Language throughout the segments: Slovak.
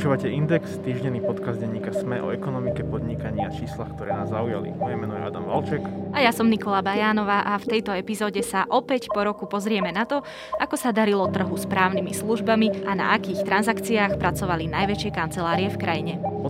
Počúvate Index, týždenný podcast denníka Sme o ekonomike, podnikaní a číslach, ktoré nás zaujali. Moje meno je Adam Valček. A ja som Nikola Bajánová a v tejto epizóde sa opäť po roku pozrieme na to, ako sa darilo trhu s právnymi službami a na akých transakciách pracovali najväčšie kancelárie v krajine.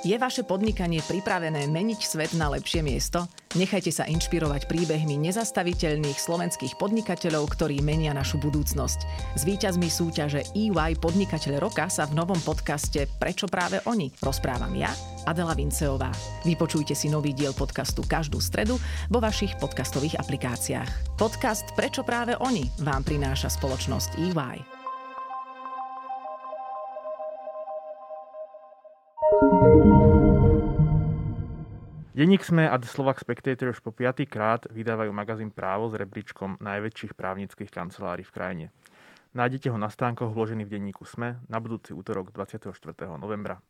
Je vaše podnikanie pripravené meniť svet na lepšie miesto? Nechajte sa inšpirovať príbehmi nezastaviteľných slovenských podnikateľov, ktorí menia našu budúcnosť. S víťazmi súťaže EY Podnikateľ roka sa v novom podcaste Prečo práve oni rozprávam ja, Adela Vinceová. Vypočujte si nový diel podcastu každú stredu vo vašich podcastových aplikáciách. Podcast Prečo práve oni vám prináša spoločnosť EY. Denník Sme a The Slovak Spectator už po piatý krát vydávajú magazín Právo s rebríčkom najväčších právnických kancelárií v krajine. Nájdete ho na stánkoch vložený v denníku Sme na budúci útorok 24. novembra.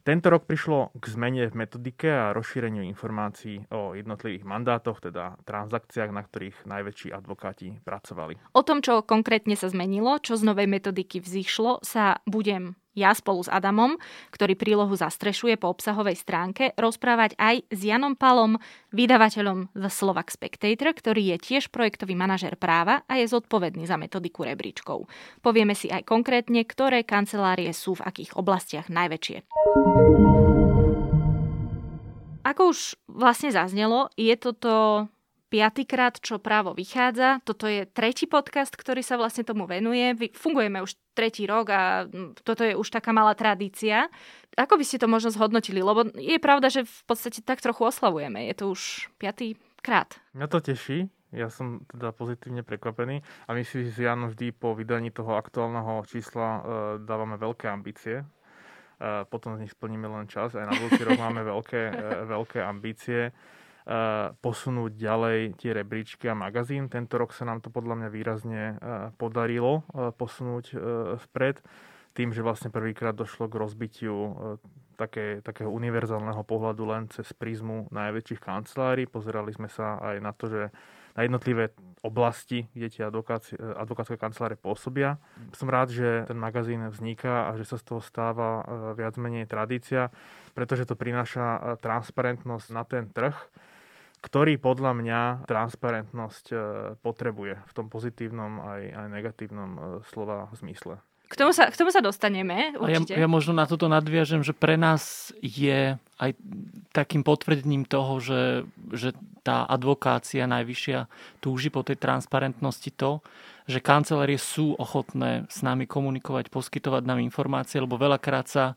Tento rok prišlo k zmene v metodike a rozšíreniu informácií o jednotlivých mandátoch, teda transakciách, na ktorých najväčší advokáti pracovali. O tom, čo konkrétne sa zmenilo, čo z novej metodiky vzýšlo, sa budem ja spolu s Adamom, ktorý prílohu zastrešuje po obsahovej stránke, rozprávať aj s Janom Palom, vydavateľom The Slovak Spectator, ktorý je tiež projektový manažer práva a je zodpovedný za metodiku rebríčkov. Povieme si aj konkrétne, ktoré kancelárie sú v akých oblastiach najväčšie. Ako už vlastne zaznelo, je toto piatýkrát, čo právo vychádza. Toto je tretí podcast, ktorý sa vlastne tomu venuje. Fungujeme už tretí rok a toto je už taká malá tradícia. Ako by ste to možno zhodnotili? Lebo je pravda, že v podstate tak trochu oslavujeme. Je to už piatý krát. Mňa to teší. Ja som teda pozitívne prekvapený a my si s Janom vždy po vydaní toho aktuálneho čísla e, dávame veľké ambície. E, potom z nich splníme len čas. Aj na budúci rok máme veľké, e, veľké ambície posunúť ďalej tie rebríčky a magazín. Tento rok sa nám to podľa mňa výrazne podarilo posunúť vpred tým, že vlastne prvýkrát došlo k rozbitiu také, takého univerzálneho pohľadu len cez prízmu najväčších kancelárií. Pozerali sme sa aj na to, že na jednotlivé oblasti, kde tie advokátske kancelárie pôsobia. Som rád, že ten magazín vzniká a že sa z toho stáva viac menej tradícia, pretože to prináša transparentnosť na ten trh ktorý podľa mňa transparentnosť e, potrebuje v tom pozitívnom aj, aj negatívnom e, slova zmysle. K tomu sa, k tomu sa dostaneme, určite. Ja, ja možno na toto nadviažem, že pre nás je aj takým potvrdením toho, že, že tá advokácia najvyššia túži po tej transparentnosti to, že kancelárie sú ochotné s nami komunikovať, poskytovať nám informácie, lebo veľakrát sa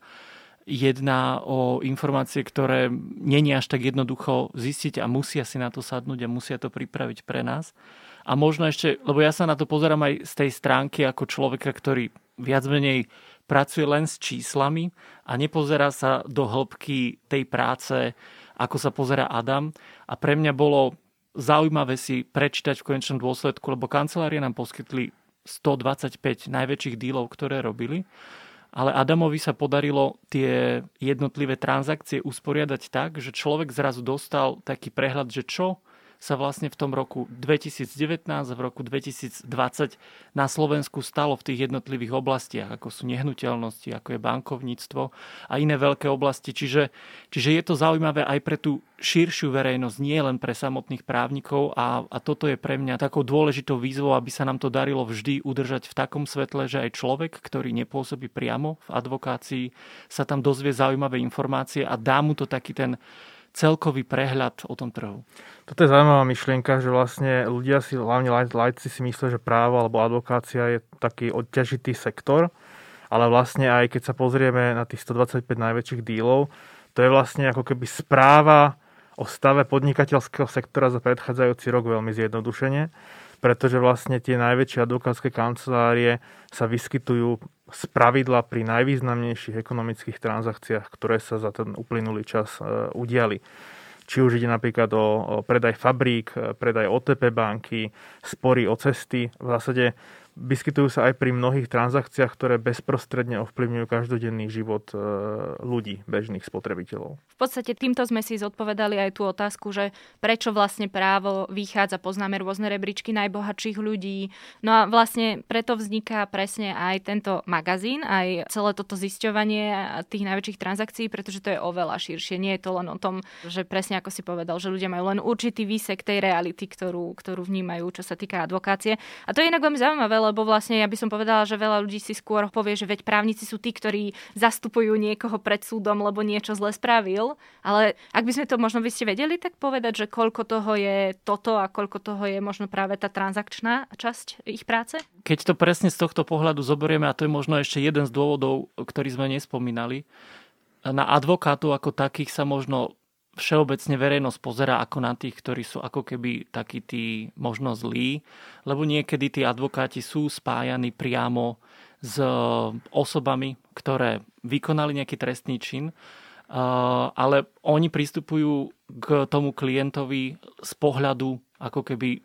jedná o informácie, ktoré není až tak jednoducho zistiť a musia si na to sadnúť a musia to pripraviť pre nás. A možno ešte, lebo ja sa na to pozerám aj z tej stránky ako človeka, ktorý viac menej pracuje len s číslami a nepozerá sa do hĺbky tej práce, ako sa pozera Adam. A pre mňa bolo zaujímavé si prečítať v konečnom dôsledku, lebo kancelárie nám poskytli 125 najväčších dílov, ktoré robili ale Adamovi sa podarilo tie jednotlivé transakcie usporiadať tak, že človek zrazu dostal taký prehľad, že čo sa vlastne v tom roku 2019 a v roku 2020 na Slovensku stalo v tých jednotlivých oblastiach, ako sú nehnuteľnosti, ako je bankovníctvo a iné veľké oblasti. Čiže, čiže je to zaujímavé aj pre tú širšiu verejnosť, nie len pre samotných právnikov a, a toto je pre mňa takou dôležitou výzvou, aby sa nám to darilo vždy udržať v takom svetle, že aj človek, ktorý nepôsobí priamo v advokácii, sa tam dozvie zaujímavé informácie a dá mu to taký ten celkový prehľad o tom trhu. Toto je zaujímavá myšlienka, že vlastne ľudia si, hlavne lajci si myslia, že právo alebo advokácia je taký odťažitý sektor, ale vlastne aj keď sa pozrieme na tých 125 najväčších dílov, to je vlastne ako keby správa o stave podnikateľského sektora za predchádzajúci rok veľmi zjednodušene, pretože vlastne tie najväčšie advokátske kancelárie sa vyskytujú z pravidla pri najvýznamnejších ekonomických transakciách, ktoré sa za ten uplynulý čas e, udiali. Či už ide napríklad o predaj fabrík, e, predaj OTP banky, spory o cesty. V zásade vyskytujú sa aj pri mnohých transakciách, ktoré bezprostredne ovplyvňujú každodenný život e, ľudí, bežných spotrebiteľov. V podstate týmto sme si zodpovedali aj tú otázku, že prečo vlastne právo vychádza, poznáme rôzne rebríčky najbohatších ľudí. No a vlastne preto vzniká presne aj tento magazín, aj celé toto zisťovanie tých najväčších transakcií, pretože to je oveľa širšie. Nie je to len o tom, že presne ako si povedal, že ľudia majú len určitý výsek tej reality, ktorú, ktorú vnímajú, čo sa týka advokácie. A to je inak veľmi zaujímavé, lebo vlastne ja by som povedala, že veľa ľudí si skôr povie, že veď právnici sú tí, ktorí zastupujú niekoho pred súdom, lebo niečo zle spravil. Ale ak by sme to možno vy ste vedeli, tak povedať, že koľko toho je toto a koľko toho je možno práve tá transakčná časť ich práce? Keď to presne z tohto pohľadu zoberieme, a to je možno ešte jeden z dôvodov, ktorý sme nespomínali, na advokátov ako takých sa možno všeobecne verejnosť pozera ako na tých, ktorí sú ako keby takí tí možno zlí, lebo niekedy tí advokáti sú spájani priamo s osobami, ktoré vykonali nejaký trestný čin, ale oni pristupujú k tomu klientovi z pohľadu ako keby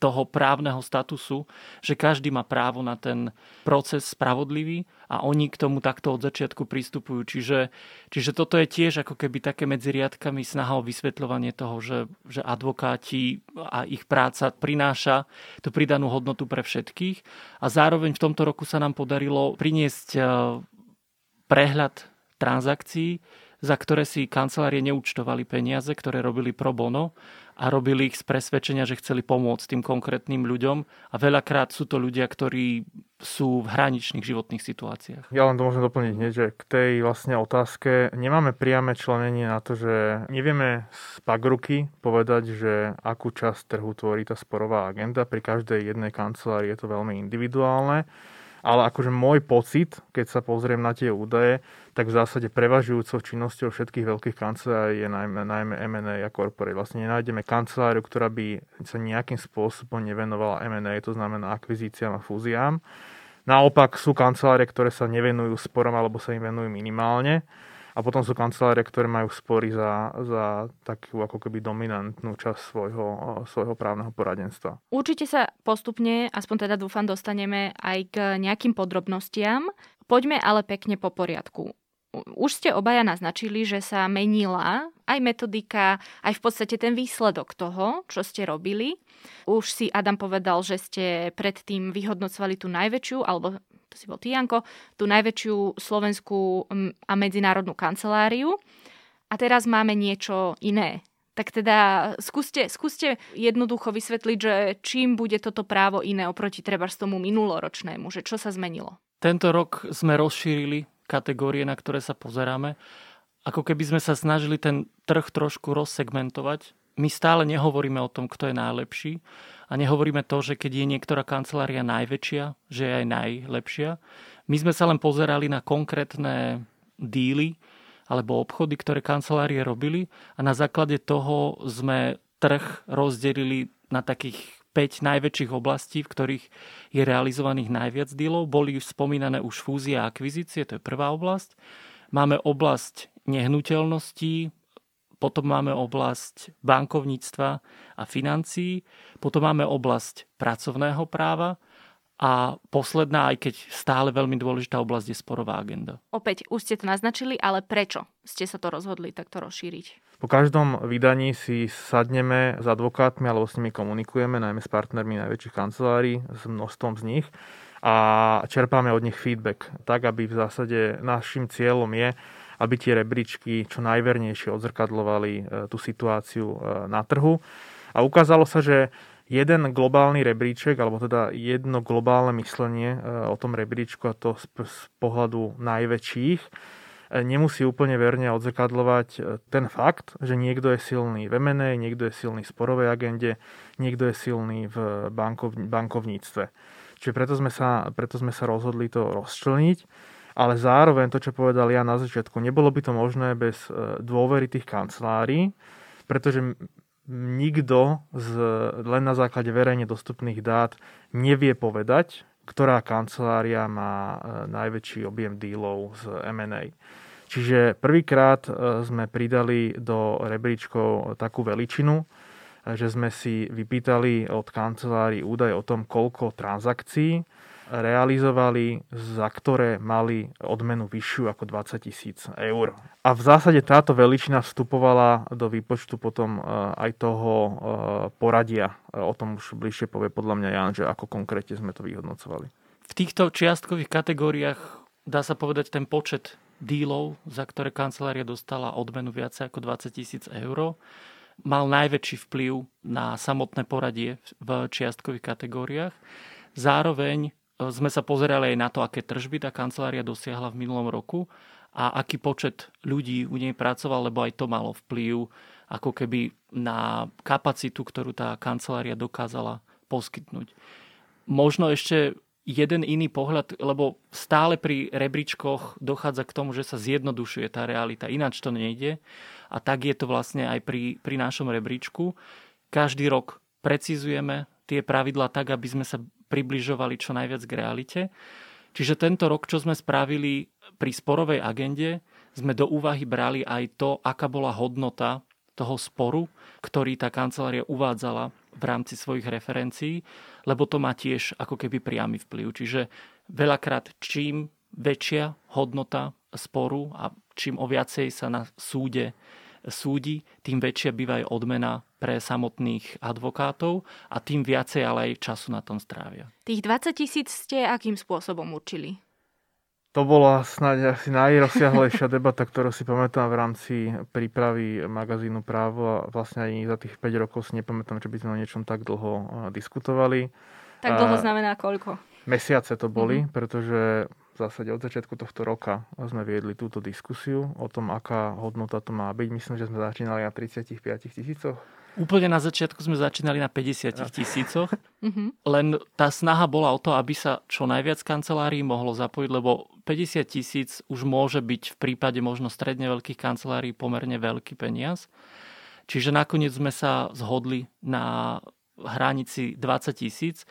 toho právneho statusu, že každý má právo na ten proces spravodlivý a oni k tomu takto od začiatku pristupujú. Čiže, čiže toto je tiež ako keby také medzi riadkami snaha o vysvetľovanie toho, že, že advokáti a ich práca prináša tú pridanú hodnotu pre všetkých a zároveň v tomto roku sa nám podarilo priniesť e, prehľad transakcií, za ktoré si kancelárie neúčtovali peniaze, ktoré robili pro bono a robili ich z presvedčenia, že chceli pomôcť tým konkrétnym ľuďom a veľakrát sú to ľudia, ktorí sú v hraničných životných situáciách. Ja len to môžem doplniť hneď, že k tej vlastne otázke nemáme priame členenie na to, že nevieme z pagruky povedať, že akú časť trhu tvorí tá sporová agenda. Pri každej jednej kancelárii je to veľmi individuálne ale akože môj pocit, keď sa pozriem na tie údaje, tak v zásade prevažujúcou činnosťou všetkých veľkých kancelárií je najmä, najmä M&A a corporate. Vlastne nenájdeme kanceláriu, ktorá by sa nejakým spôsobom nevenovala M&A, to znamená akvizíciám a fúziám. Naopak sú kancelárie, ktoré sa nevenujú sporom alebo sa im venujú minimálne a potom sú kancelárie, ktoré majú spory za, za takú ako keby dominantnú časť svojho, svojho právneho poradenstva. Určite sa postupne, aspoň teda dúfam, dostaneme aj k nejakým podrobnostiam. Poďme ale pekne po poriadku. Už ste obaja naznačili, že sa menila aj metodika, aj v podstate ten výsledok toho, čo ste robili. Už si Adam povedal, že ste predtým vyhodnocovali tú najväčšiu, alebo to si bol Tijanko, tú najväčšiu slovenskú a medzinárodnú kanceláriu. A teraz máme niečo iné. Tak teda skúste, skúste jednoducho vysvetliť, že čím bude toto právo iné oproti treba z tomu minuloročnému, že čo sa zmenilo? Tento rok sme rozšírili kategórie, na ktoré sa pozeráme. Ako keby sme sa snažili ten trh trošku rozsegmentovať. My stále nehovoríme o tom, kto je najlepší, a nehovoríme to, že keď je niektorá kancelária najväčšia, že je aj najlepšia. My sme sa len pozerali na konkrétne díly alebo obchody, ktoré kancelárie robili a na základe toho sme trh rozdelili na takých 5 najväčších oblastí, v ktorých je realizovaných najviac dílov. Boli spomínané už fúzie a akvizície, to je prvá oblasť. Máme oblasť nehnuteľností, potom máme oblasť bankovníctva a financií, potom máme oblasť pracovného práva a posledná, aj keď stále veľmi dôležitá oblasť je sporová agenda. Opäť, už ste to naznačili, ale prečo ste sa to rozhodli takto rozšíriť? Po každom vydaní si sadneme s advokátmi alebo s nimi komunikujeme, najmä s partnermi najväčších kancelárií, s množstvom z nich a čerpáme od nich feedback, tak aby v zásade našim cieľom je, aby tie rebríčky čo najvernejšie odzrkadlovali e, tú situáciu e, na trhu. A ukázalo sa, že jeden globálny rebríček, alebo teda jedno globálne myslenie e, o tom rebríčku, a to z, pohľadu najväčších, nemusí úplne verne odzrkadlovať ten fakt, že niekto je silný v M&A, niekto je silný v sporovej agende, niekto je silný v bankov, bankovníctve. Čiže preto sme, sa, preto sme sa rozhodli to rozčleniť ale zároveň to, čo povedal ja na začiatku, nebolo by to možné bez e, dôvery tých kancelárií, pretože nikto z, len na základe verejne dostupných dát nevie povedať, ktorá kancelária má e, najväčší objem dílov z M&A. Čiže prvýkrát e, sme pridali do rebríčkov takú veličinu, že sme si vypýtali od kancelárií údaj o tom, koľko transakcií realizovali, za ktoré mali odmenu vyššiu ako 20 tisíc eur. A v zásade táto veličina vstupovala do výpočtu potom e, aj toho e, poradia. E, o tom už bližšie povie podľa mňa Jan, že ako konkrétne sme to vyhodnocovali. V týchto čiastkových kategóriách dá sa povedať ten počet dílov, za ktoré kancelária dostala odmenu viac ako 20 tisíc eur, mal najväčší vplyv na samotné poradie v čiastkových kategóriách. Zároveň sme sa pozerali aj na to, aké tržby tá kancelária dosiahla v minulom roku a aký počet ľudí u nej pracoval, lebo aj to malo vplyv ako keby na kapacitu, ktorú tá kancelária dokázala poskytnúť. Možno ešte jeden iný pohľad, lebo stále pri rebríčkoch dochádza k tomu, že sa zjednodušuje tá realita. Ináč to nejde. A tak je to vlastne aj pri, pri našom rebríčku. Každý rok precizujeme tie pravidlá tak, aby sme sa približovali čo najviac k realite. Čiže tento rok, čo sme spravili pri sporovej agende, sme do úvahy brali aj to, aká bola hodnota toho sporu, ktorý tá kancelária uvádzala v rámci svojich referencií, lebo to má tiež ako keby priamy vplyv. Čiže veľakrát čím väčšia hodnota sporu a čím o viacej sa na súde súdi, tým väčšia býva aj odmena pre samotných advokátov a tým viacej ale aj času na tom strávia. Tých 20 tisíc ste akým spôsobom určili? To bola snáď asi najrozsiahlejšia debata, ktorú si pamätám v rámci prípravy magazínu Právo a vlastne aj za tých 5 rokov si nepamätám, že by sme o niečom tak dlho diskutovali. Tak dlho znamená koľko? Mesiace to boli, mm-hmm. pretože v zásade od začiatku tohto roka sme viedli túto diskusiu o tom, aká hodnota to má byť. Myslím, že sme začínali na 35 tisícoch Úplne na začiatku sme začínali na 50 tisícoch, mhm. len tá snaha bola o to, aby sa čo najviac kancelárií mohlo zapojiť, lebo 50 tisíc už môže byť v prípade možno stredne veľkých kancelárií pomerne veľký peniaz. Čiže nakoniec sme sa zhodli na hranici 20 tisíc,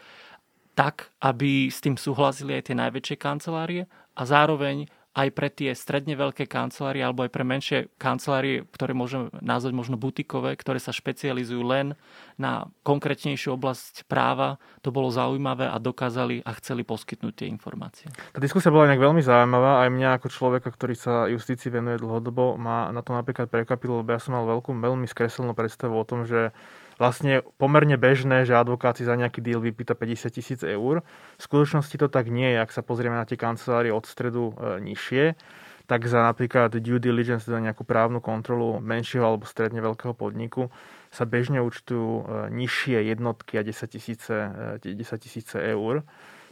tak, aby s tým súhlasili aj tie najväčšie kancelárie a zároveň aj pre tie stredne veľké kancelárie alebo aj pre menšie kancelárie, ktoré môžeme nazvať možno butikové, ktoré sa špecializujú len na konkrétnejšiu oblasť práva, to bolo zaujímavé a dokázali a chceli poskytnúť tie informácie. Tá diskusia bola inak veľmi zaujímavá. Aj mňa ako človeka, ktorý sa justícii venuje dlhodobo, ma na to napríklad prekvapilo, lebo ja som mal veľkú, veľmi skreslenú predstavu o tom, že vlastne pomerne bežné, že advokát si za nejaký deal vypýta 50 tisíc eur. V skutočnosti to tak nie je, ak sa pozrieme na tie kancelárie od stredu e, nižšie tak za napríklad due diligence, za nejakú právnu kontrolu menšieho alebo stredne veľkého podniku sa bežne účtujú e, nižšie jednotky a 10 tisíce, 10 e, tisíce eur.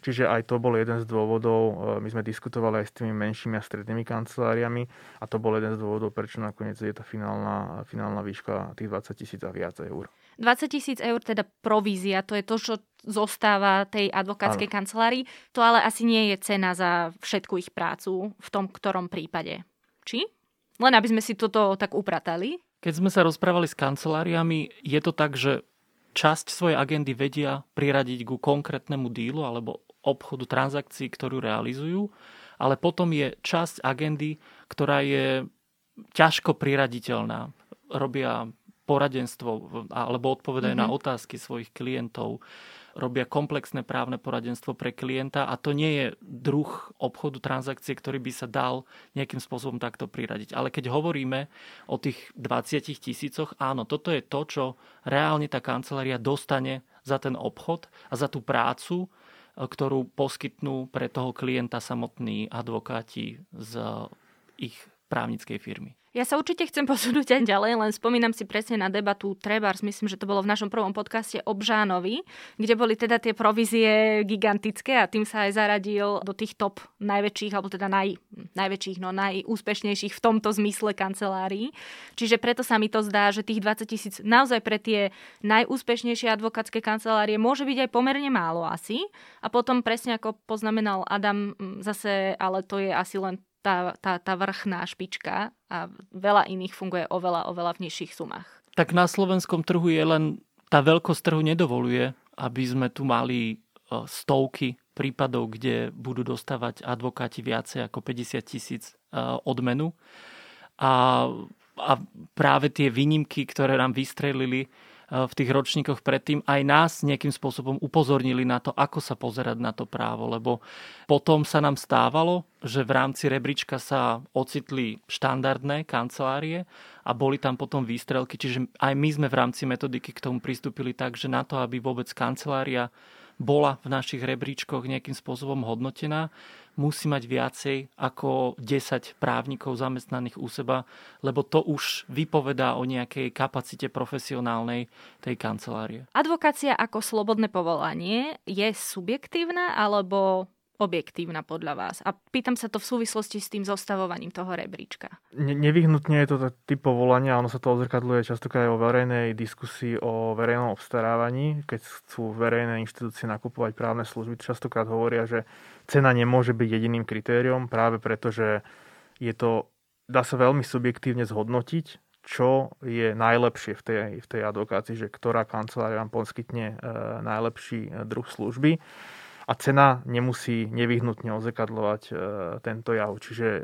Čiže aj to bol jeden z dôvodov, e, my sme diskutovali aj s tými menšími a strednými kanceláriami a to bol jeden z dôvodov, prečo nakoniec je tá finálna, finálna výška tých 20 tisíc a viac eur. 20 tisíc eur teda provízia, to je to, čo zostáva tej advokátskej ano. kancelárii. To ale asi nie je cena za všetku ich prácu v tom ktorom prípade. Či? Len aby sme si toto tak upratali. Keď sme sa rozprávali s kanceláriami, je to tak, že časť svojej agendy vedia priradiť ku konkrétnemu dílu alebo obchodu transakcií, ktorú realizujú, ale potom je časť agendy, ktorá je ťažko priraditeľná. Robia poradenstvo alebo odpovedajú mm-hmm. na mhm. otázky svojich klientov, robia komplexné právne poradenstvo pre klienta a to nie je druh obchodu transakcie, ktorý by sa dal nejakým spôsobom takto priradiť. Ale keď hovoríme o tých 20 tisícoch, áno, toto je to, čo reálne tá kancelária dostane za ten obchod a za tú prácu, ktorú poskytnú pre toho klienta samotní advokáti z ich právnickej firmy. Ja sa určite chcem posunúť aj ďalej, len spomínam si presne na debatu Trebars, myslím, že to bolo v našom prvom podcaste o Bžánovi, kde boli teda tie provízie gigantické a tým sa aj zaradil do tých top najväčších, alebo teda naj, najväčších, no najúspešnejších v tomto zmysle kancelárií. Čiže preto sa mi to zdá, že tých 20 tisíc naozaj pre tie najúspešnejšie advokátske kancelárie môže byť aj pomerne málo asi. A potom presne ako poznamenal Adam, zase, ale to je asi len tá, tá, tá vrchná špička a veľa iných funguje oveľa, oveľa v nižších sumách. Tak na slovenskom trhu je len, tá veľkosť trhu nedovoluje, aby sme tu mali e, stovky prípadov, kde budú dostávať advokáti viacej ako 50 tisíc e, odmenu. A, a práve tie výnimky, ktoré nám vystrelili, v tých ročníkoch predtým aj nás nejakým spôsobom upozornili na to, ako sa pozerať na to právo, lebo potom sa nám stávalo, že v rámci rebríčka sa ocitli štandardné kancelárie a boli tam potom výstrelky, čiže aj my sme v rámci metodiky k tomu pristúpili tak, že na to, aby vôbec kancelária bola v našich rebríčkoch nejakým spôsobom hodnotená, musí mať viacej ako 10 právnikov zamestnaných u seba, lebo to už vypovedá o nejakej kapacite profesionálnej tej kancelárie. Advokácia ako slobodné povolanie je subjektívna alebo objektívna podľa vás? A pýtam sa to v súvislosti s tým zostavovaním toho rebríčka. Ne, nevyhnutne je to typ povolania, ono sa to odzrkadluje častokrát aj o verejnej diskusii o verejnom obstarávaní, keď chcú verejné inštitúcie nakupovať právne služby. Častokrát hovoria, že cena nemôže byť jediným kritériom práve preto, že je to, dá sa veľmi subjektívne zhodnotiť, čo je najlepšie v tej, v tej advokácii, že ktorá kancelária vám poskytne e, najlepší druh služby a cena nemusí nevyhnutne ozekadlovať e, tento jav. Čiže e,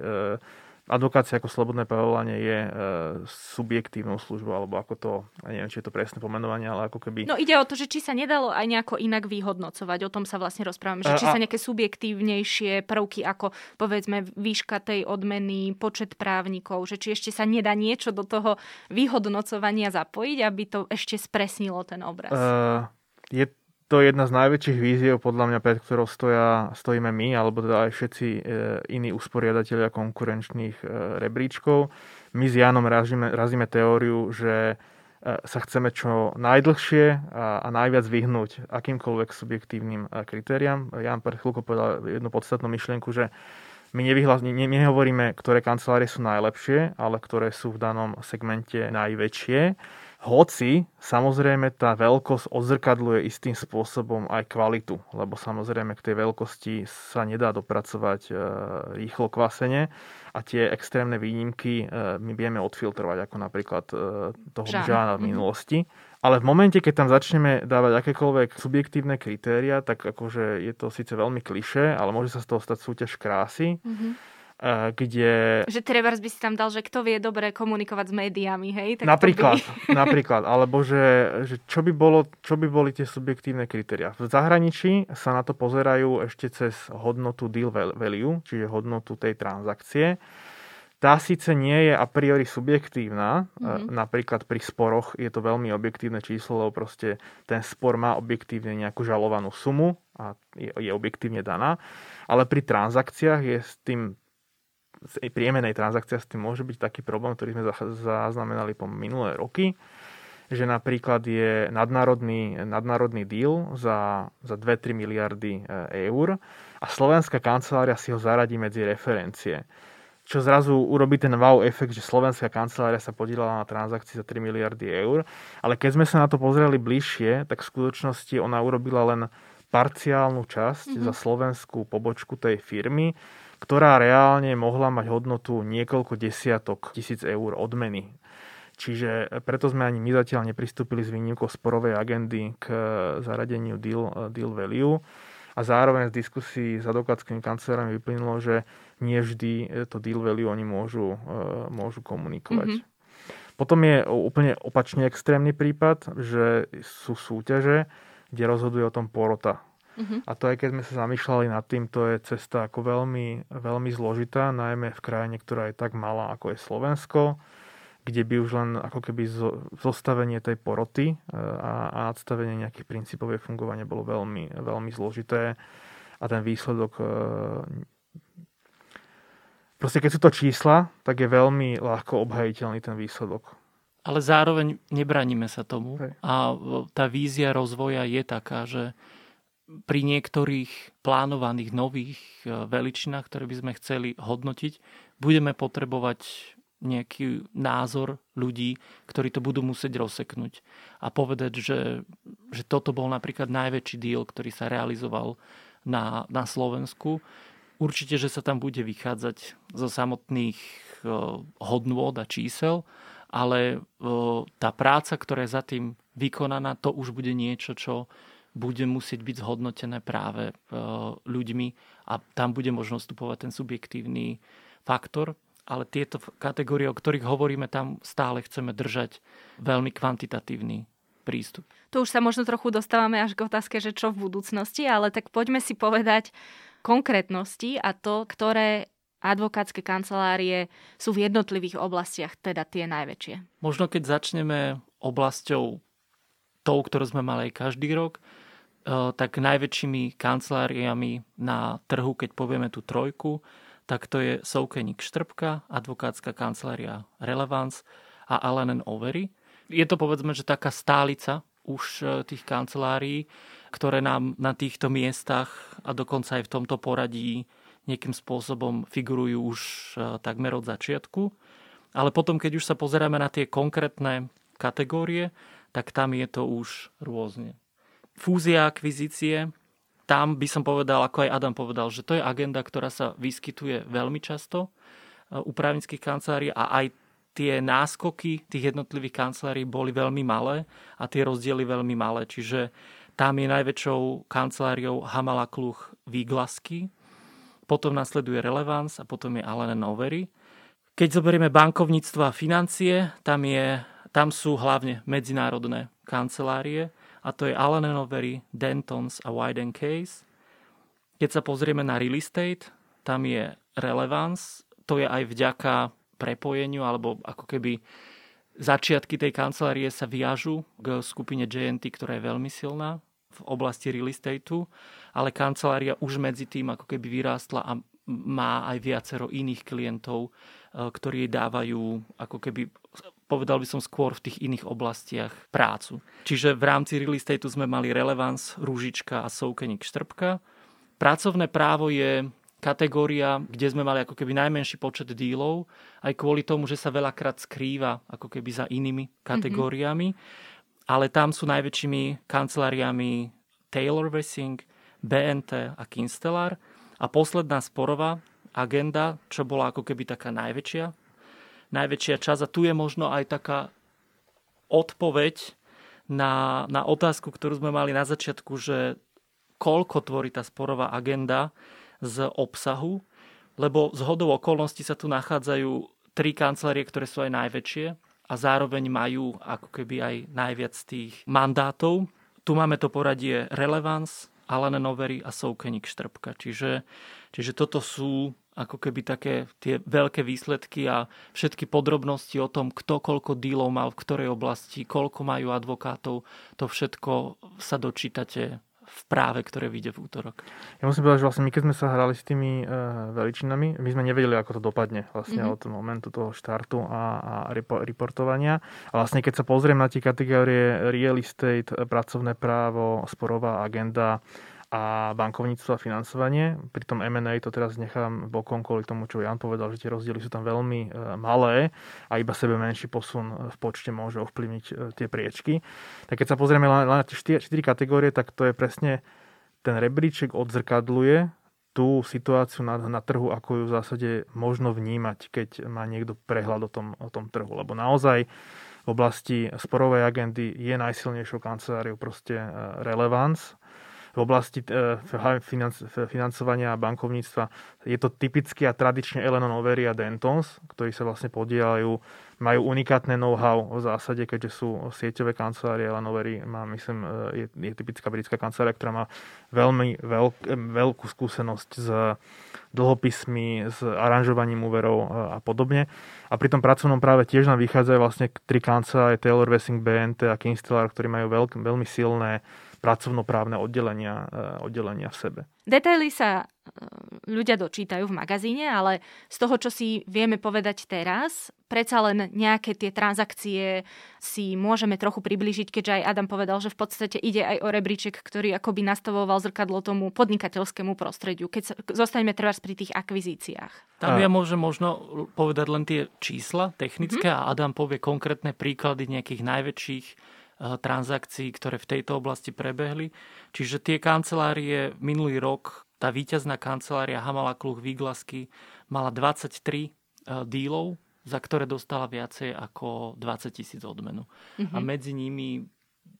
advokácia ako slobodné povolanie je e, subjektívnou službou, alebo ako to, neviem, či je to presné pomenovanie, ale ako keby... No ide o to, že či sa nedalo aj nejako inak vyhodnocovať, o tom sa vlastne rozprávame, že či sa nejaké subjektívnejšie prvky, ako povedzme výška tej odmeny, počet právnikov, že či ešte sa nedá niečo do toho vyhodnocovania zapojiť, aby to ešte spresnilo ten obraz. Uh, je to je jedna z najväčších víziev, podľa mňa, pred ktorou stoja, stojíme my, alebo teda aj všetci e, iní usporiadatelia konkurenčných e, rebríčkov. My s Janom razíme, razíme teóriu, že e, sa chceme čo najdlhšie a, a najviac vyhnúť akýmkoľvek subjektívnym kritériám. Jan pred chvíľkou povedal jednu podstatnú myšlienku, že my nevyhlas, ne, nehovoríme, ktoré kancelárie sú najlepšie, ale ktoré sú v danom segmente najväčšie hoci samozrejme tá veľkosť odzrkadluje istým spôsobom aj kvalitu, lebo samozrejme k tej veľkosti sa nedá dopracovať e, rýchlo kvasene a tie extrémne výnimky e, my vieme odfiltrovať, ako napríklad e, toho Žána, Žána v mhm. minulosti. Ale v momente, keď tam začneme dávať akékoľvek subjektívne kritéria, tak akože je to síce veľmi kliše, ale môže sa z toho stať súťaž krásy. Mm-hmm kde... Že Trebars by si tam dal, že kto vie dobre komunikovať s médiami, hej? Tak napríklad, by... napríklad, alebo že, že čo, by bolo, čo by boli tie subjektívne kritéria. V zahraničí sa na to pozerajú ešte cez hodnotu deal value, čiže hodnotu tej transakcie. Tá síce nie je a priori subjektívna, mm-hmm. napríklad pri sporoch je to veľmi objektívne číslo, lebo proste ten spor má objektívne nejakú žalovanú sumu a je, je objektívne daná, ale pri transakciách je s tým priemenej transakcia s tým môže byť taký problém, ktorý sme zaznamenali po minulé roky, že napríklad je nadnárodný, nadnárodný deal za, za 2-3 miliardy e, eur a slovenská kancelária si ho zaradí medzi referencie. Čo zrazu urobí ten wow efekt, že slovenská kancelária sa podielala na transakcii za 3 miliardy eur. Ale keď sme sa na to pozreli bližšie, tak v skutočnosti ona urobila len parciálnu časť mm-hmm. za slovenskú pobočku tej firmy ktorá reálne mohla mať hodnotu niekoľko desiatok tisíc eur odmeny. Čiže preto sme ani my zatiaľ nepristúpili s výnimkou sporovej agendy k zaradeniu deal, deal value. A zároveň z diskusí s advokátskými kancelárami vyplynulo, že nie vždy to deal value oni môžu, môžu komunikovať. Mm-hmm. Potom je úplne opačne extrémny prípad, že sú súťaže, kde rozhoduje o tom porota Uh-huh. A to aj keď sme sa zamýšľali nad tým, to je cesta ako veľmi, veľmi zložitá, najmä v krajine, ktorá je tak malá ako je Slovensko, kde by už len ako keby zostavenie tej poroty e, a, a nadstavenie nejakých princípov jej fungovania bolo veľmi, veľmi zložité a ten výsledok e, proste keď sú to čísla, tak je veľmi ľahko obhajiteľný ten výsledok. Ale zároveň nebraníme sa tomu a tá vízia rozvoja je taká, že pri niektorých plánovaných nových e, veličinách, ktoré by sme chceli hodnotiť, budeme potrebovať nejaký názor ľudí, ktorí to budú musieť rozseknúť a povedať, že, že toto bol napríklad najväčší deal, ktorý sa realizoval na, na Slovensku. Určite, že sa tam bude vychádzať zo samotných uh, hodnôt a čísel, ale uh, tá práca, ktorá je za tým vykonaná, to už bude niečo, čo bude musieť byť zhodnotené práve e, ľuďmi a tam bude možno vstupovať ten subjektívny faktor, ale tieto kategórie, o ktorých hovoríme, tam stále chceme držať veľmi kvantitatívny prístup. Tu už sa možno trochu dostávame až k otázke, že čo v budúcnosti, ale tak poďme si povedať konkrétnosti a to, ktoré advokátske kancelárie sú v jednotlivých oblastiach, teda tie najväčšie. Možno keď začneme oblasťou tou, ktorú sme mali aj každý rok, tak najväčšími kanceláriami na trhu, keď povieme tú trojku, tak to je Soukenik Štrbka, advokátska kancelária Relevance a Allen Overy. Je to povedzme, že taká stálica už e, tých kancelárií, ktoré nám na týchto miestach a dokonca aj v tomto poradí nejakým spôsobom figurujú už e, takmer od začiatku. Ale potom, keď už sa pozeráme na tie konkrétne kategórie, tak tam je to už rôzne. Fúzia, akvizície, tam by som povedal, ako aj Adam povedal, že to je agenda, ktorá sa vyskytuje veľmi často uh, u právnických kancelárií a aj tie náskoky tých jednotlivých kancelárií boli veľmi malé a tie rozdiely veľmi malé. Čiže tam je najväčšou kanceláriou Hamala Kluch Výglasky, potom nasleduje Relevance a potom je Allen Overy. Keď zoberieme bankovníctvo a financie, tam, je, tam sú hlavne medzinárodné kancelárie a to je Allen Overy, Dentons a White Case. Keď sa pozrieme na real estate, tam je relevance, to je aj vďaka prepojeniu, alebo ako keby začiatky tej kancelárie sa viažu k skupine JNT, ktorá je veľmi silná v oblasti real estateu, ale kancelária už medzi tým ako keby vyrástla a má aj viacero iných klientov, e, ktorí dávajú ako keby povedal by som skôr v tých iných oblastiach prácu. Čiže v rámci real estateu sme mali Relevance, Rúžička a Soukenik Štrbka. Pracovné právo je kategória, kde sme mali ako keby najmenší počet dílov, aj kvôli tomu, že sa veľakrát skrýva ako keby za inými kategóriami. Mm-hmm. Ale tam sú najväčšími kanceláriami Taylor Wessing, BNT a Kinstellar. A posledná sporová agenda, čo bola ako keby taká najväčšia najväčšia časť. A tu je možno aj taká odpoveď na, na otázku, ktorú sme mali na začiatku, že koľko tvorí tá sporová agenda z obsahu, lebo z hodou okolností sa tu nachádzajú tri kancelárie, ktoré sú aj najväčšie a zároveň majú ako keby aj najviac tých mandátov. Tu máme to poradie Relevance, Alane Novery a Soukenik Štrbka. Čiže, čiže toto sú ako keby také tie veľké výsledky a všetky podrobnosti o tom, kto koľko dílov mal v ktorej oblasti, koľko majú advokátov, to všetko sa dočítate v práve, ktoré vyjde v útorok. Ja musím povedať, že vlastne my keď sme sa hrali s tými e, veličinami, my sme nevedeli, ako to dopadne vlastne mm-hmm. od momentu toho štartu a, a reportovania. A vlastne keď sa pozriem na tie kategórie real estate, pracovné právo, sporová agenda, a bankovníctvo a financovanie. Pri tom M&A to teraz nechám bokom kvôli tomu, čo Jan povedal, že tie rozdiely sú tam veľmi e, malé a iba sebe menší posun v počte môže ovplyvniť e, tie priečky. Tak keď sa pozrieme na tie 4 kategórie, tak to je presne ten rebríček odzrkadluje tú situáciu na, na trhu, ako ju v zásade možno vnímať, keď má niekto prehľad o tom, o tom trhu. Lebo naozaj v oblasti sporovej agendy je najsilnejšou kanceláriou proste e, relevance v oblasti eh, financovania bankovníctva je to typicky a tradične Elenon Overy a Dentons, ktorí sa vlastne podielajú, majú unikátne know-how v zásade, keďže sú sieťové kancelárie. Elenon Overy má, myslím, eh, je, je typická britská kancelária, ktorá má veľmi veľk, veľkú skúsenosť s dlhopismi, s aranžovaním úverov eh, a podobne. A pri tom pracovnom práve tiež nám vychádzajú vlastne tri kancelárie Taylor Wessing, BNT a Kinstellar, ktorí majú veľk, veľmi silné pracovnoprávne oddelenia, eh, oddelenia v sebe. Detaily sa eh, ľudia dočítajú v magazíne, ale z toho, čo si vieme povedať teraz, predsa len nejaké tie transakcie si môžeme trochu približiť, keďže aj Adam povedal, že v podstate ide aj o rebríček, ktorý akoby nastavoval zrkadlo tomu podnikateľskému prostrediu, keď sa, zostaneme teraz pri tých akvizíciách. Tam ja môžem možno povedať len tie čísla technické mm-hmm. a Adam povie konkrétne príklady nejakých najväčších Eh, transakcií, ktoré v tejto oblasti prebehli. Čiže tie kancelárie minulý rok, tá víťazná kancelária Hamala Kluch Výglasky mala 23 eh, dílov, za ktoré dostala viacej ako 20 tisíc odmenu. Mm-hmm. A medzi nimi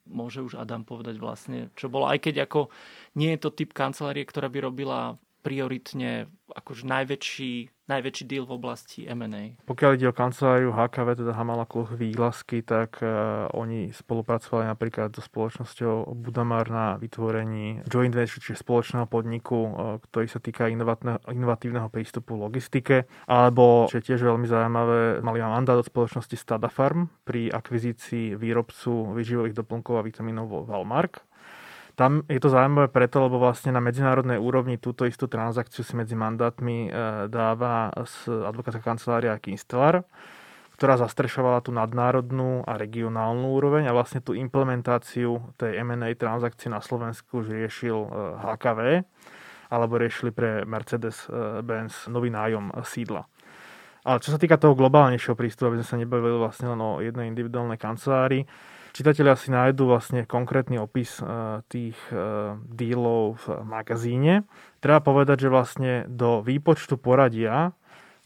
môže už Adam povedať vlastne, čo bolo. Aj keď ako nie je to typ kancelárie, ktorá by robila prioritne akože najväčší najväčší deal v oblasti M&A? Pokiaľ ide o kanceláriu HKV, teda Hamala Kluch výhlasky, tak uh, oni spolupracovali napríklad so spoločnosťou Budamar na vytvorení joint venture, čiže spoločného podniku, uh, ktorý sa týka inovatívneho prístupu logistike, alebo, čo je tiež veľmi zaujímavé, mali mandát od spoločnosti Stadafarm pri akvizícii výrobcu výživových doplnkov a vitamínov vo Valmark tam je to zaujímavé preto, lebo vlastne na medzinárodnej úrovni túto istú transakciu si medzi mandátmi e, dáva advokátska kancelária Kinstelar, ktorá zastrešovala tú nadnárodnú a regionálnu úroveň a vlastne tú implementáciu tej M&A transakcie na Slovensku už riešil HKV e, alebo riešili pre Mercedes-Benz nový nájom sídla. Ale čo sa týka toho globálnejšieho prístupu, aby sme sa nebavili vlastne len o jednej individuálnej kancelárii, čitatelia si nájdú vlastne konkrétny opis e, tých e, dílov v magazíne. Treba povedať, že vlastne do výpočtu poradia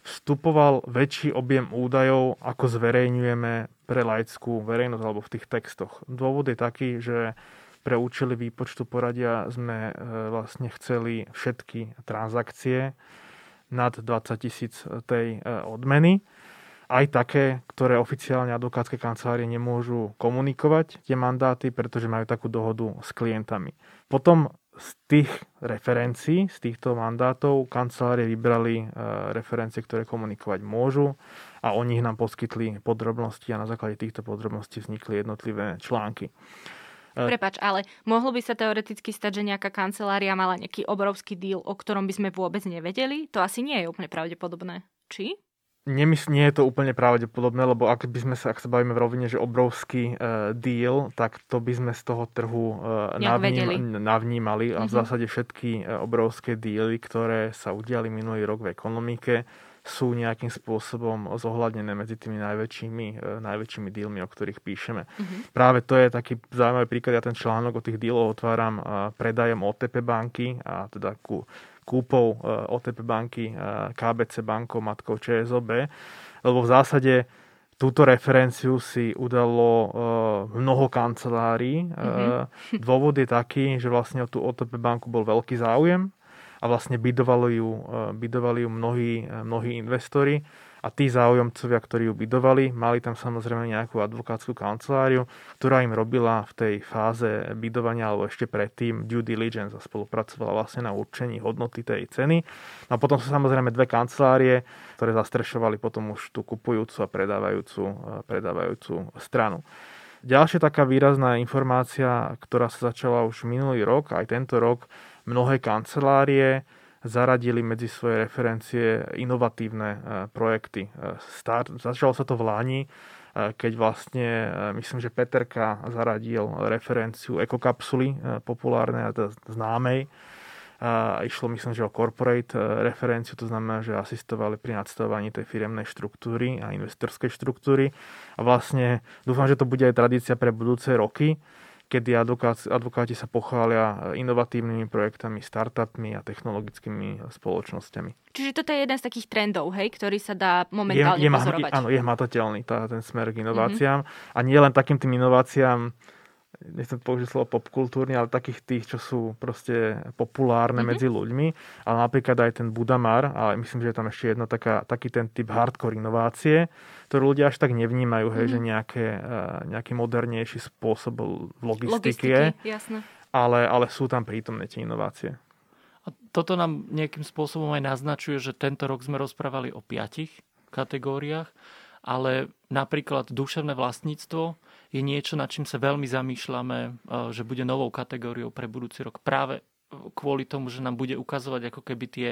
vstupoval väčší objem údajov, ako zverejňujeme pre laickú verejnosť alebo v tých textoch. Dôvod je taký, že pre účely výpočtu poradia sme e, vlastne chceli všetky transakcie nad 20 tisíc tej odmeny aj také, ktoré oficiálne advokátske kancelárie nemôžu komunikovať tie mandáty, pretože majú takú dohodu s klientami. Potom z tých referencií, z týchto mandátov kancelárie vybrali e, referencie, ktoré komunikovať môžu a oni ich nám poskytli podrobnosti a na základe týchto podrobností vznikli jednotlivé články. E, Prepač, ale mohlo by sa teoreticky stať, že nejaká kancelária mala nejaký obrovský deal, o ktorom by sme vôbec nevedeli? To asi nie je úplne pravdepodobné. Či? Nemysl, nie je to úplne pravdepodobné, lebo ak by sme sa, ak sa bavíme v rovine, že obrovský uh, deal, tak to by sme z toho trhu uh, navním, navnímali a v mhm. zásade všetky uh, obrovské díly, ktoré sa udiali minulý rok v ekonomike, sú nejakým spôsobom zohľadnené medzi tými najväčšími, uh, najväčšími dílmi, o ktorých píšeme. Mm-hmm. Práve to je taký zaujímavý príklad. Ja ten článok o tých díloch otváram uh, predajom OTP banky a teda ku kúpou eh, OTP banky eh, KBC bankou, matkou ČSOB, lebo v zásade túto referenciu si udalo eh, mnoho kancelárií. Mm-hmm. Dôvod je taký, že vlastne o tú OTP banku bol veľký záujem a vlastne bydovali ju, bydovali ju mnohí, mnohí investori a tí záujomcovia, ktorí ju bydovali, mali tam samozrejme nejakú advokátsku kanceláriu, ktorá im robila v tej fáze bydovania alebo ešte predtým due diligence a spolupracovala vlastne na určení hodnoty tej ceny. No a potom sú samozrejme dve kancelárie, ktoré zastrešovali potom už tú kupujúcu a predávajúcu, predávajúcu stranu. Ďalšia taká výrazná informácia, ktorá sa začala už minulý rok, aj tento rok, mnohé kancelárie zaradili medzi svoje referencie inovatívne e, projekty. E, start, začalo sa to v Láni, e, keď vlastne, myslím, že Peterka zaradil referenciu ekokapsuly populárnej a známej. Išlo, myslím, že o corporate referenciu, to znamená, že asistovali pri nadstavovaní tej firemnej štruktúry a investorskej štruktúry. A vlastne dúfam, že to bude aj tradícia pre budúce roky, kedy advokáti, advokáti sa pochvália inovatívnymi projektami, startupmi a technologickými spoločnosťami. Čiže toto je jeden z takých trendov, hej, ktorý sa dá momentálne je, je, pozorovať. Áno, je hmatateľný tá, ten smer k inováciám. Mm-hmm. A nie len takým tým inováciám, nechcem použiť slovo popkultúrne, ale takých tých, čo sú proste populárne mm-hmm. medzi ľuďmi. Ale napríklad aj ten Budamar, ale myslím, že je tam ešte jedno taká, taký ten typ hardcore inovácie, ktorú ľudia až tak nevnímajú, hej, mm-hmm. že nejaké, eh, nejaký modernejší spôsob logistiky, je. Jasné. Ale, ale sú tam prítomné tie inovácie. A toto nám nejakým spôsobom aj naznačuje, že tento rok sme rozprávali o piatich kategóriách, ale napríklad duševné vlastníctvo, je niečo, nad čím sa veľmi zamýšľame, e, že bude novou kategóriou pre budúci rok. Práve kvôli tomu, že nám bude ukazovať ako keby tie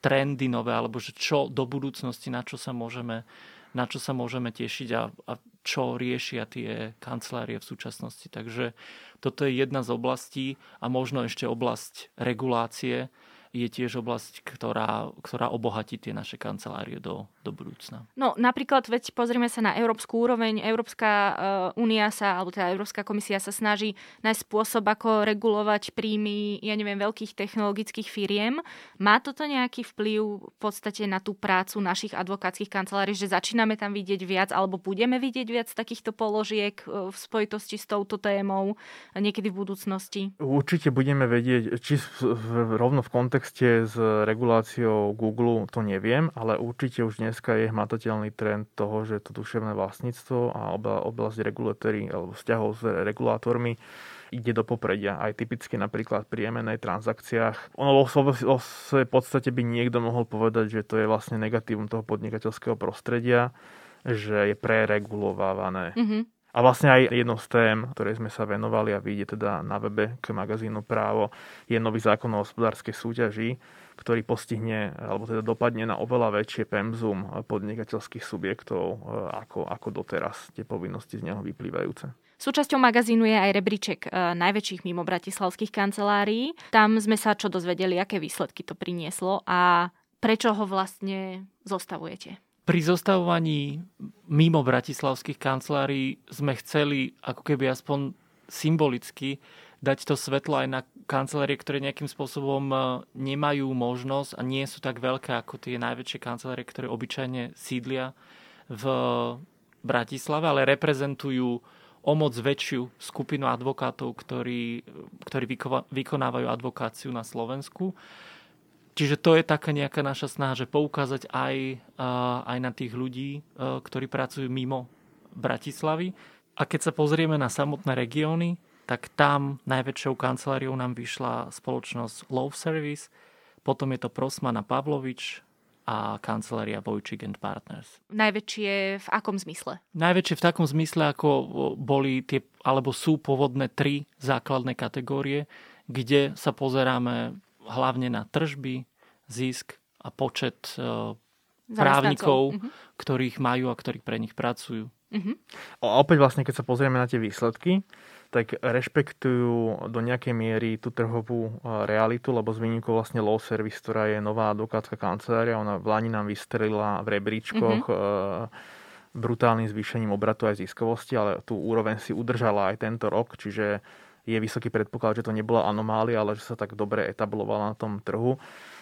trendy nové, alebo že čo do budúcnosti, na čo sa môžeme, na čo sa môžeme tešiť a, a čo riešia tie kancelárie v súčasnosti. Takže toto je jedna z oblastí a možno ešte oblasť regulácie je tiež oblasť, ktorá, ktorá obohatí tie naše kancelárie do, do budúcna. No napríklad, veď pozrieme sa na európsku úroveň. Európska únia sa, alebo teda Európska komisia sa snaží nájsť spôsob, ako regulovať príjmy, ja neviem, veľkých technologických firiem. Má toto nejaký vplyv v podstate na tú prácu našich advokátskych kancelárií, že začíname tam vidieť viac, alebo budeme vidieť viac takýchto položiek v spojitosti s touto témou niekedy v budúcnosti? Určite budeme vedieť, či rovno v kontexte s reguláciou Google, to neviem, ale určite už dneska je hmatateľný trend toho, že to duševné vlastníctvo a oblasť regulatory alebo vzťahov s regulátormi ide do popredia. Aj typicky napríklad pri M&A transakciách. Ono vo svojej podstate by niekto mohol povedať, že to je vlastne negatívum toho podnikateľského prostredia, že je preregulovávané. Mm-hmm. A vlastne aj jednou z tém, ktoré sme sa venovali a vidíte teda na webe k magazínu Právo, je nový zákon o hospodárskej súťaži, ktorý postihne, alebo teda dopadne na oveľa väčšie pemzum podnikateľských subjektov e, ako, ako doteraz tie povinnosti z neho vyplývajúce. Súčasťou magazínu je aj rebríček e, najväčších mimo bratislavských kancelárií. Tam sme sa čo dozvedeli, aké výsledky to prinieslo a prečo ho vlastne zostavujete. Pri zostavovaní mimo bratislavských kancelárií sme chceli ako keby aspoň symbolicky dať to svetlo aj na kancelárie, ktoré nejakým spôsobom e, nemajú možnosť a nie sú tak veľké ako tie najväčšie kancelárie, ktoré obyčajne sídlia v Bratislave, ale reprezentujú o moc väčšiu skupinu advokátov, ktorí, ktorí vykonávajú advokáciu na Slovensku. Čiže to je taká nejaká naša snaha, že poukázať aj, aj na tých ľudí, ktorí pracujú mimo Bratislavy. A keď sa pozrieme na samotné regióny, tak tam najväčšou kanceláriou nám vyšla spoločnosť Love Service, potom je to Prosmana Pavlovič a kancelária Vojčik and Partners. Najväčšie v akom zmysle? Najväčšie v takom zmysle, ako boli tie, alebo sú pôvodné tri základné kategórie, kde sa pozeráme hlavne na tržby, zisk a počet e, právnikov, uh-huh. ktorých majú a ktorí pre nich pracujú. Uh-huh. A opäť vlastne, keď sa pozrieme na tie výsledky, tak rešpektujú do nejakej miery tú trhovú e, realitu, lebo z výnimkou vlastne Law Service, ktorá je nová advokátska kancelária, ona v Lani nám vystrelila v rebríčkoch uh-huh. brutálnym zvýšením obratu aj ziskovosti, ale tú úroveň si udržala aj tento rok, čiže je vysoký predpoklad, že to nebola anomália, ale že sa tak dobre etablovala na tom trhu.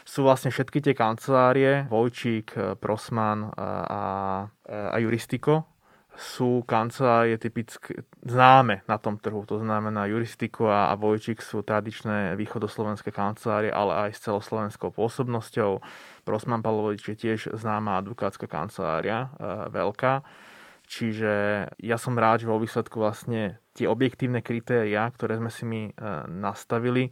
Sú vlastne všetky tie kancelárie, Vojčík, Prosman a, a Juristiko, sú kancelárie typicky známe na tom trhu. To znamená, Juristiko a, a Vojčík sú tradičné východoslovenské kancelárie, ale aj s celoslovenskou pôsobnosťou. Prosman Pavlovič je tiež známa advokátska kancelária, e, veľká. Čiže ja som rád, že vo výsledku vlastne tie objektívne kritéria, ktoré sme si my e, nastavili,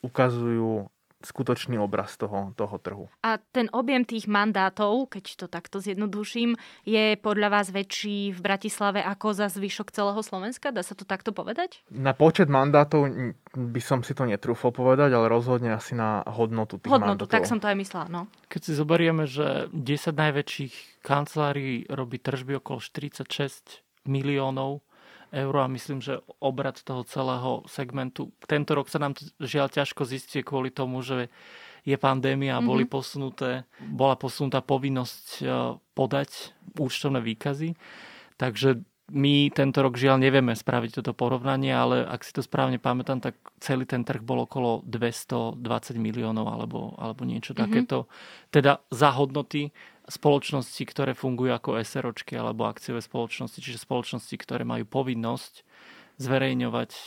ukazujú skutočný obraz toho, toho trhu. A ten objem tých mandátov, keď to takto zjednoduším, je podľa vás väčší v Bratislave ako za zvyšok celého Slovenska? Dá sa to takto povedať? Na počet mandátov by som si to netrúfol povedať, ale rozhodne asi na hodnotu tých hodnotu, mandátov. tak som to aj myslela. No. Keď si zoberieme, že 10 najväčších kancelárií robí tržby okolo 46 miliónov, eur a myslím, že obrad toho celého segmentu. Tento rok sa nám žiaľ ťažko zistie kvôli tomu, že je pandémia a boli mm-hmm. posunuté, bola posunutá povinnosť e, podať účtovné výkazy. Takže my tento rok žiaľ nevieme spraviť toto porovnanie, ale ak si to správne pamätám, tak celý ten trh bol okolo 220 miliónov alebo, alebo niečo mm-hmm. takéto. Teda za hodnoty spoločnosti, ktoré fungujú ako SROčky alebo akciové spoločnosti, čiže spoločnosti, ktoré majú povinnosť zverejňovať e,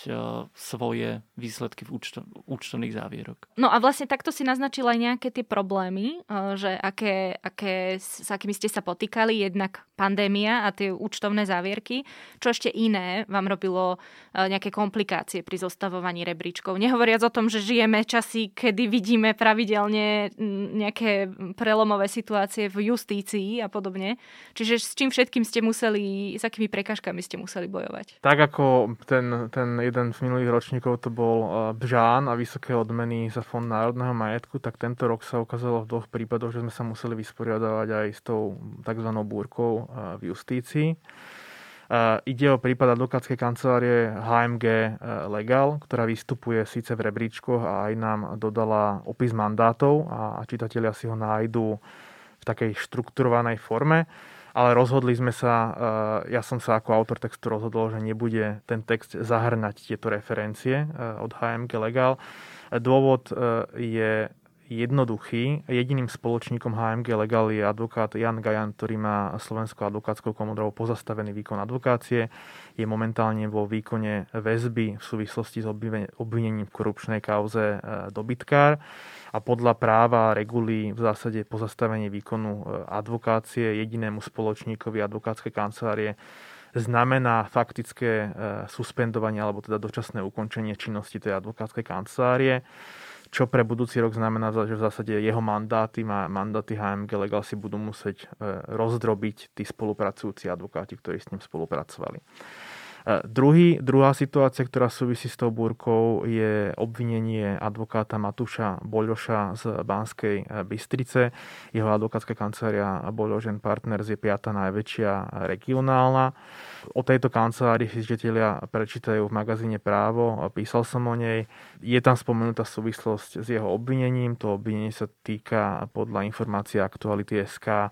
svoje výsledky v účto, účtovných závierok. No a vlastne takto si naznačil aj nejaké tie problémy, e, že aké, aké, s akými ste sa potýkali, jednak pandémia a tie účtovné závierky. Čo ešte iné vám robilo e, nejaké komplikácie pri zostavovaní rebríčkov? Nehovoriac o tom, že žijeme časy, kedy vidíme pravidelne nejaké prelomové situácie v justícii a podobne. Čiže s čím všetkým ste museli, s akými prekažkami ste museli bojovať? Tak ako ten, ten jeden z minulých ročníkov to bol eh, Bžán a vysoké odmeny za Fond národného majetku, tak tento rok sa ukázalo v dvoch prípadoch, že sme sa museli vysporiadavať aj s tou tzv. búrkou eh, v justícii. Uh, ide o prípad advokátskej kancelárie HMG Legal, ktorá vystupuje síce v rebríčkoch a aj nám dodala opis mandátov a čitatelia si ho nájdú v takej štrukturovanej forme, ale rozhodli sme sa, ja som sa ako autor textu rozhodol, že nebude ten text zahrnať tieto referencie od HMG Legal. Dôvod je jednoduchý. Jediným spoločníkom HMG Legal je advokát Jan Gajan, ktorý má Slovenskou advokátskou komodou pozastavený výkon advokácie. Je momentálne vo výkone väzby v súvislosti s obvinením v korupčnej kauze dobytkár a podľa práva regulí v zásade pozastavenie výkonu e, advokácie jedinému spoločníkovi advokátskej kancelárie znamená faktické e, suspendovanie alebo teda dočasné ukončenie činnosti tej advokátskej kancelárie čo pre budúci rok znamená, že v zásade jeho mandáty, mandáty HMG Legal si budú musieť e, rozdrobiť tí spolupracujúci advokáti, ktorí s ním spolupracovali. E, druhý, druhá situácia, ktorá súvisí s tou búrkou, je obvinenie advokáta Matúša Boľoša z Banskej e, Bystrice. Jeho advokátska kancelária Boľožen Partners je piata najväčšia regionálna. O tejto kancelárii si žiteľia prečítajú v magazíne Právo, písal som o nej. Je tam spomenutá súvislosť s jeho obvinením. To obvinenie sa týka podľa informácií aktuality SK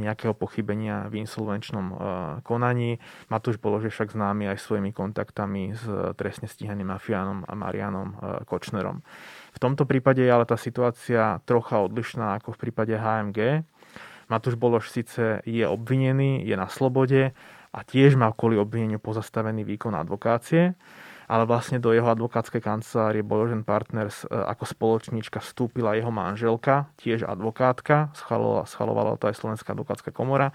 nejakého pochybenia v insolvenčnom e, konaní. Matúš že však známy aj svojimi kontaktami s trestne stíhaným mafiánom a Marianom e, Kočnerom. V tomto prípade je ale tá situácia trocha odlišná ako v prípade HMG. Matúš Bološ síce je obvinený, je na slobode a tiež má kvôli obvineniu pozastavený výkon advokácie, ale vlastne do jeho advokátskej kancelárie Bojožen Partners e, ako spoločníčka vstúpila jeho manželka, tiež advokátka, schalovala to aj Slovenská advokátska komora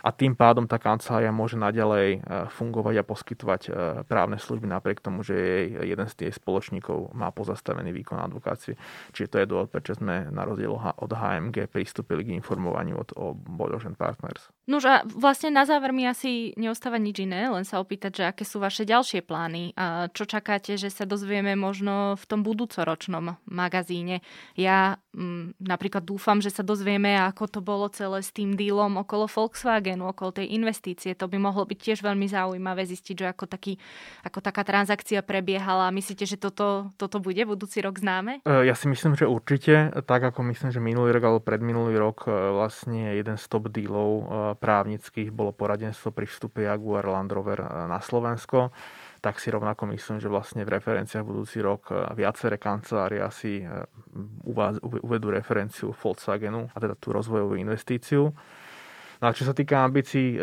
a tým pádom tá kancelária môže naďalej e, fungovať a poskytovať e, právne služby napriek tomu, že jej jeden z tých spoločníkov má pozastavený výkon advokácie. Čiže to je dôvod, prečo sme na rozdiel od HMG pristúpili k informovaniu od, o Bodožen Partners. Nož a vlastne na záver mi asi neostáva nič iné, len sa opýtať, že aké sú vaše ďalšie plány a čo čakáte, že sa dozvieme možno v tom budúcoročnom magazíne. Ja m, mm, napríklad dúfam, že sa dozvieme, ako to bolo celé s tým dílom okolo Volkswagen Volkswagenu, okolo tej investície. To by mohlo byť tiež veľmi zaujímavé zistiť, že ako, taký, ako taká transakcia prebiehala. Myslíte, že toto, toto bude budúci rok známe? E, ja si myslím, že určite. Tak ako myslím, že minulý rok alebo predminulý rok e, vlastne jeden z top dealov e, právnických bolo poradenstvo pri vstupe Jaguar Land Rover na Slovensko tak si rovnako myslím, že vlastne v referenciách budúci rok viaceré kancelárie asi uvedú referenciu Volkswagenu a teda tú rozvojovú investíciu. No a čo sa týka ambícií, e,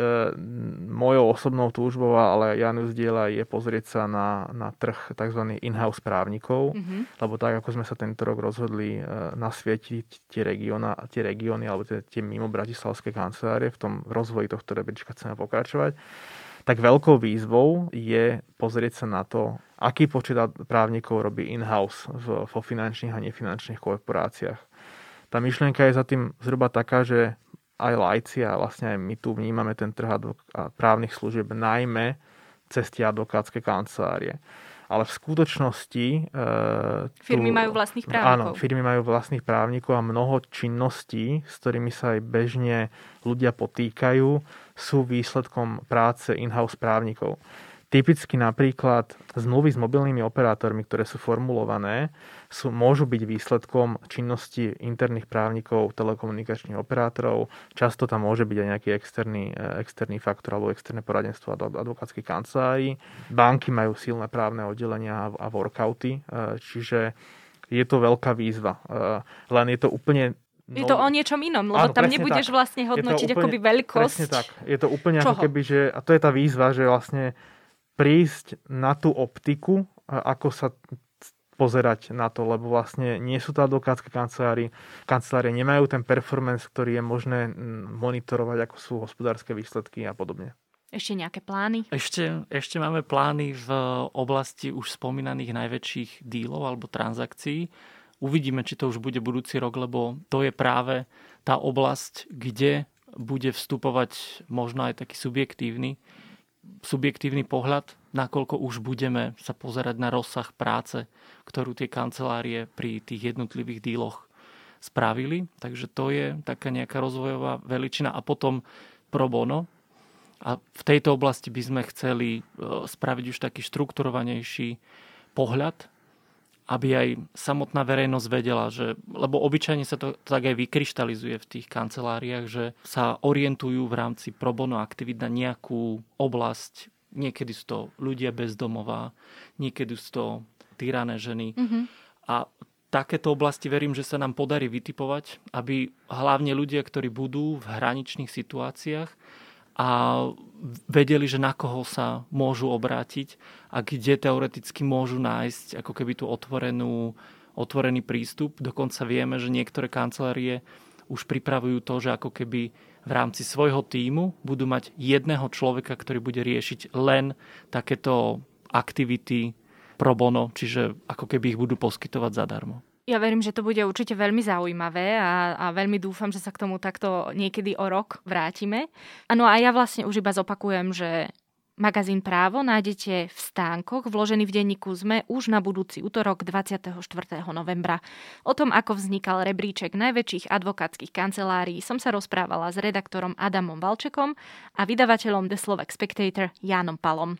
mojou osobnou túžbou, ale Janu zdieľa, je pozrieť sa na, na trh tzv. in-house právnikov, mm-hmm. lebo tak, ako sme sa tento rok rozhodli e, nasvietiť tie, regiona, tie regióny alebo tie, tie mimo bratislavské kancelárie, v tom rozvoji tohto rebríčka chceme pokračovať, tak veľkou výzvou je pozrieť sa na to, aký počet právnikov robí in-house vo finančných a nefinančných korporáciách. Tá myšlienka je za tým zhruba taká, že aj lajci a vlastne aj my tu vnímame ten trh právnych služieb najmä cez tie advokátske kancelárie. Ale v skutočnosti... E, firmy tu, majú vlastných právnikov. Áno, firmy majú vlastných právnikov a mnoho činností, s ktorými sa aj bežne ľudia potýkajú, sú výsledkom práce in-house právnikov. Typicky napríklad zmluvy s mobilnými operátormi, ktoré sú formulované, sú, môžu byť výsledkom činnosti interných právnikov, telekomunikačných operátorov. Často tam môže byť aj nejaký externý, eh, externý faktor alebo externé poradenstvo advokátskych kancelárií. Banky majú silné právne oddelenia a workouty, eh, čiže je to veľká výzva. Eh, len je to úplne No, je to o niečom inom, lebo áno, tam nebudeš tak. vlastne hodnotiť úplne, akoby veľkosť. Presne tak. Je to úplne Čoho? ako keby, že, a to je tá výzva, že vlastne prísť na tú optiku, ako sa pozerať na to, lebo vlastne nie sú to advokátske kancelárie, kancelárie nemajú ten performance, ktorý je možné monitorovať, ako sú hospodárske výsledky a podobne. Ešte nejaké plány? Ešte, ešte máme plány v oblasti už spomínaných najväčších dílov alebo transakcií. Uvidíme, či to už bude budúci rok, lebo to je práve tá oblasť, kde bude vstupovať možno aj taký subjektívny subjektívny pohľad, nakoľko už budeme sa pozerať na rozsah práce, ktorú tie kancelárie pri tých jednotlivých díloch spravili. Takže to je taká nejaká rozvojová veličina. A potom pro bono. A v tejto oblasti by sme chceli e, spraviť už taký štrukturovanejší pohľad aby aj samotná verejnosť vedela, že, lebo obyčajne sa to tak aj vykryštalizuje v tých kanceláriách, že sa orientujú v rámci pro bono aktivít na nejakú oblasť. Niekedy sú to ľudia bezdomová, niekedy sú to týrané ženy. Mm-hmm. A takéto oblasti verím, že sa nám podarí vytipovať, aby hlavne ľudia, ktorí budú v hraničných situáciách a vedeli, že na koho sa môžu obrátiť a kde teoreticky môžu nájsť ako keby tú otvorenú, otvorený prístup. Dokonca vieme, že niektoré kancelárie už pripravujú to, že ako keby v rámci svojho týmu budú mať jedného človeka, ktorý bude riešiť len takéto aktivity pro bono, čiže ako keby ich budú poskytovať zadarmo. Ja verím, že to bude určite veľmi zaujímavé a, a veľmi dúfam, že sa k tomu takto niekedy o rok vrátime. Áno a ja vlastne už iba zopakujem, že Magazín Právo nájdete v stánkoch vložený v denníku ZME už na budúci útorok 24. novembra. O tom, ako vznikal rebríček najväčších advokátskych kancelárií, som sa rozprávala s redaktorom Adamom Valčekom a vydavateľom The Slovak Spectator Jánom Palom.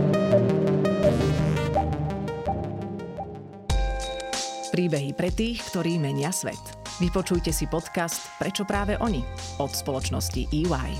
Príbehy pre tých, ktorí menia svet. Vypočujte si podcast Prečo práve oni od spoločnosti EY.